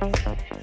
satisfaction.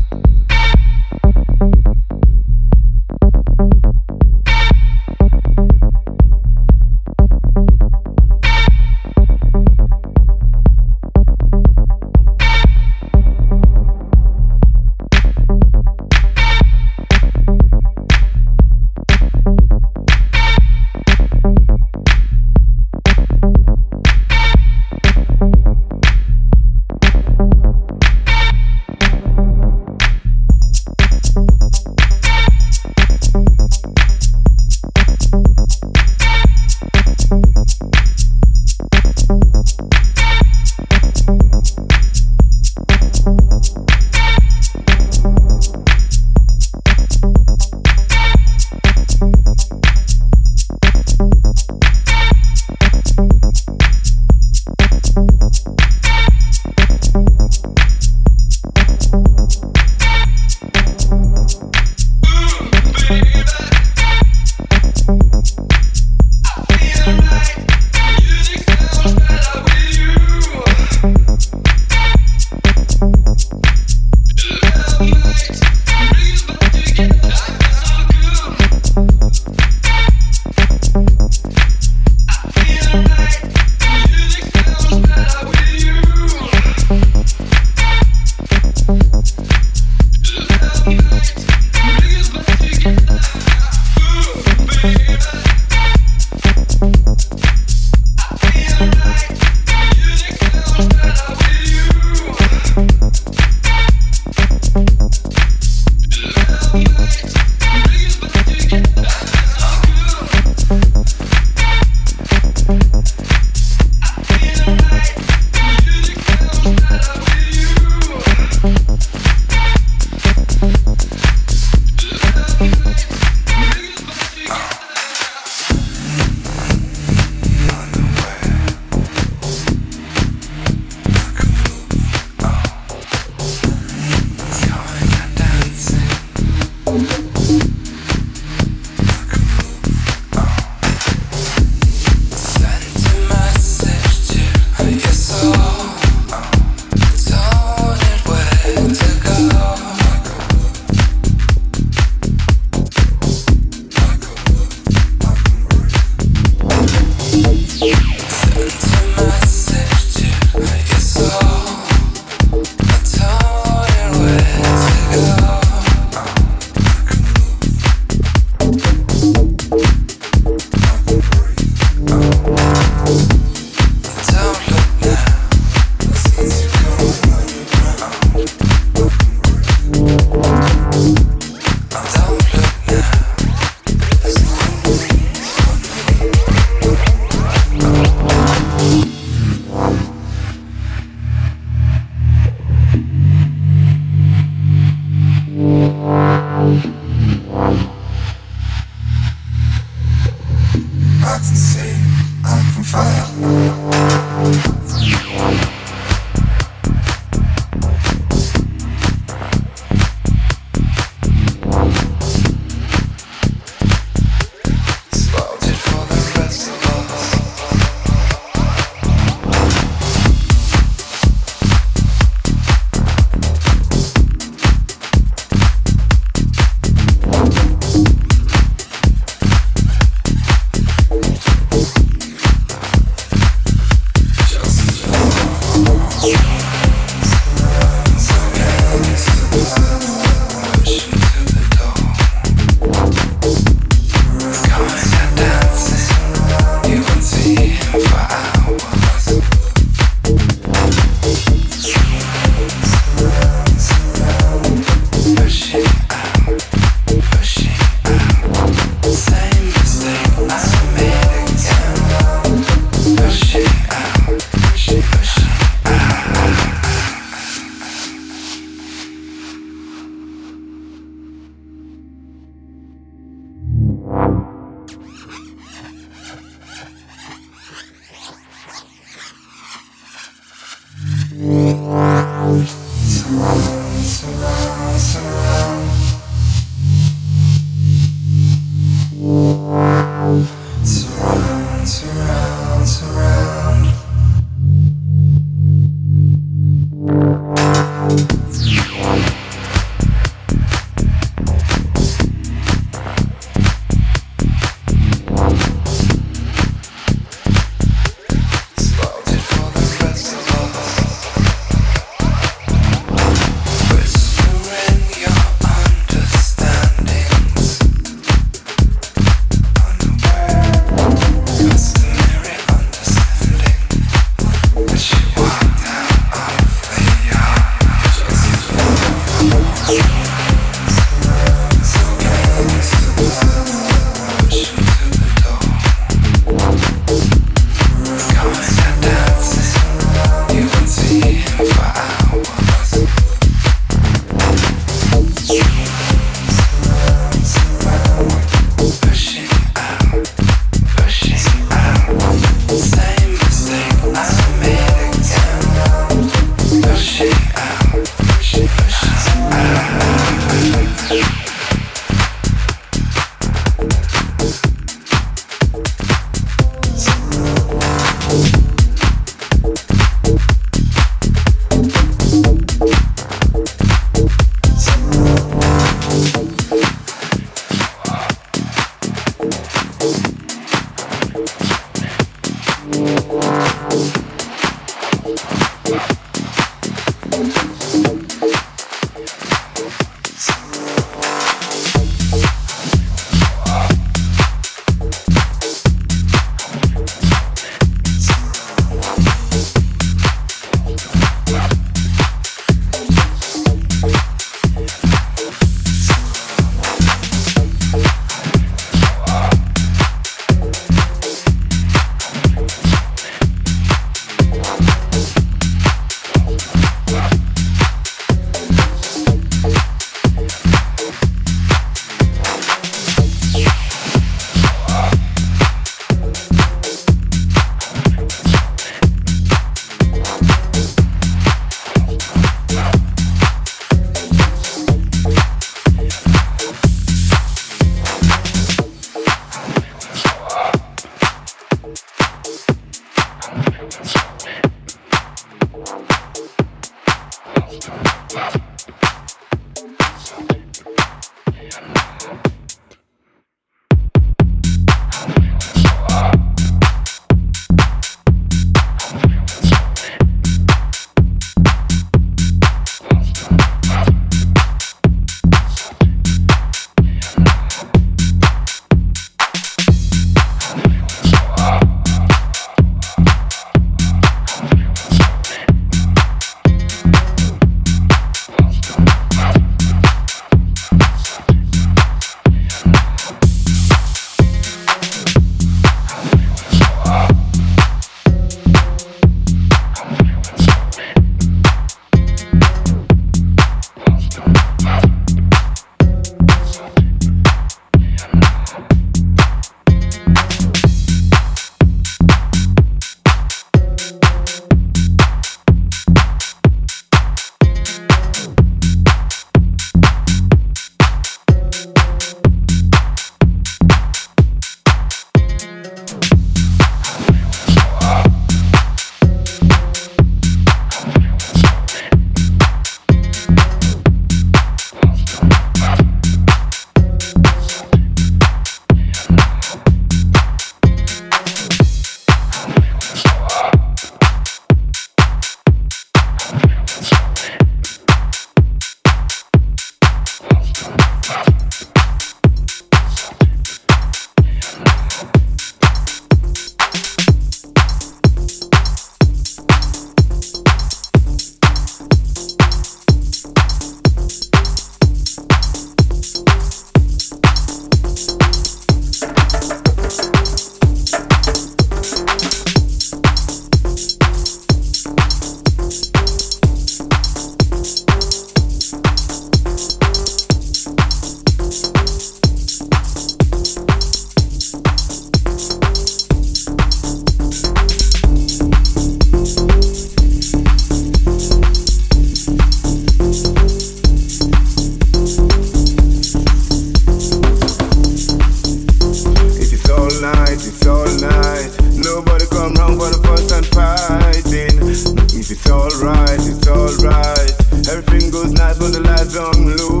those nights when the lights on low.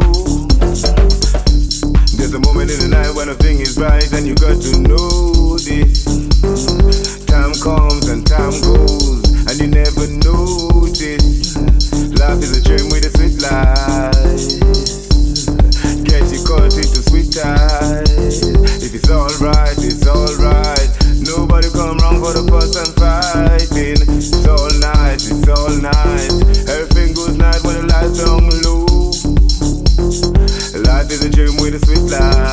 There's a moment in the night when a thing is right and you got to know this. Time comes and time goes and you never know. Life is a dream with a sweet life. Get you caught into sweet ties. If it's alright, it's alright. Nobody come wrong for the first time fighting. It's all night, it's all night low. Life is a dream with a sweet life.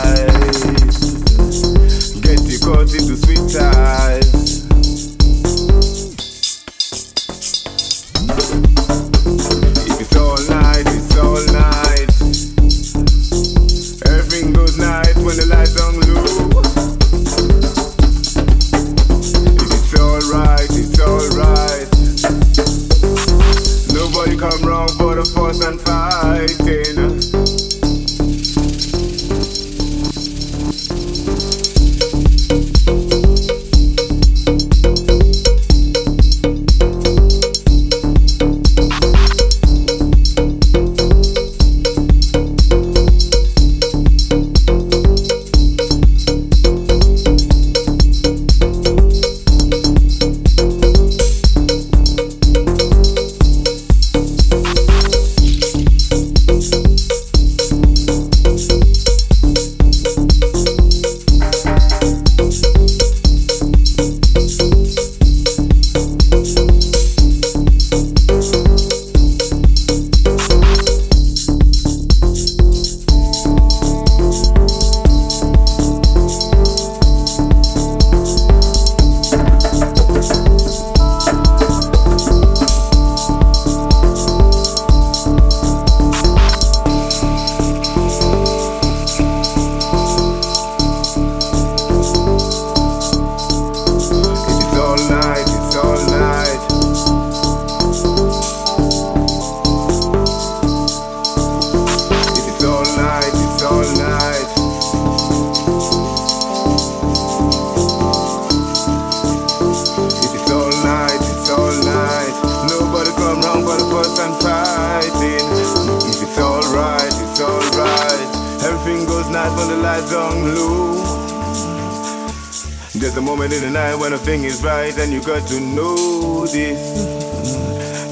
And you got to know this.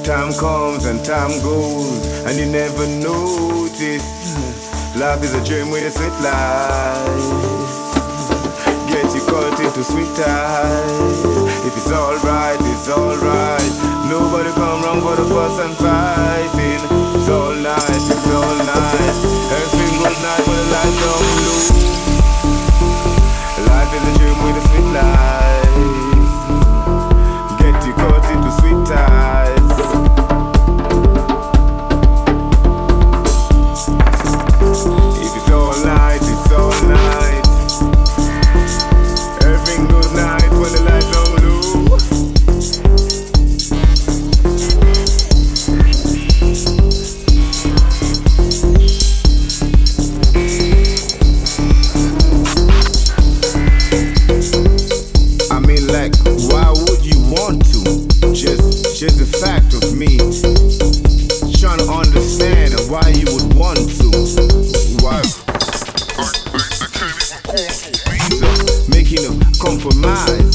Time comes and time goes, and you never notice. Love is a dream with a sweet life. Get you caught into sweet ties. If it's alright, it's alright. Nobody come wrong for the person fighting. It's all night, it's all night. Everything goes night, but the light don't. compromise.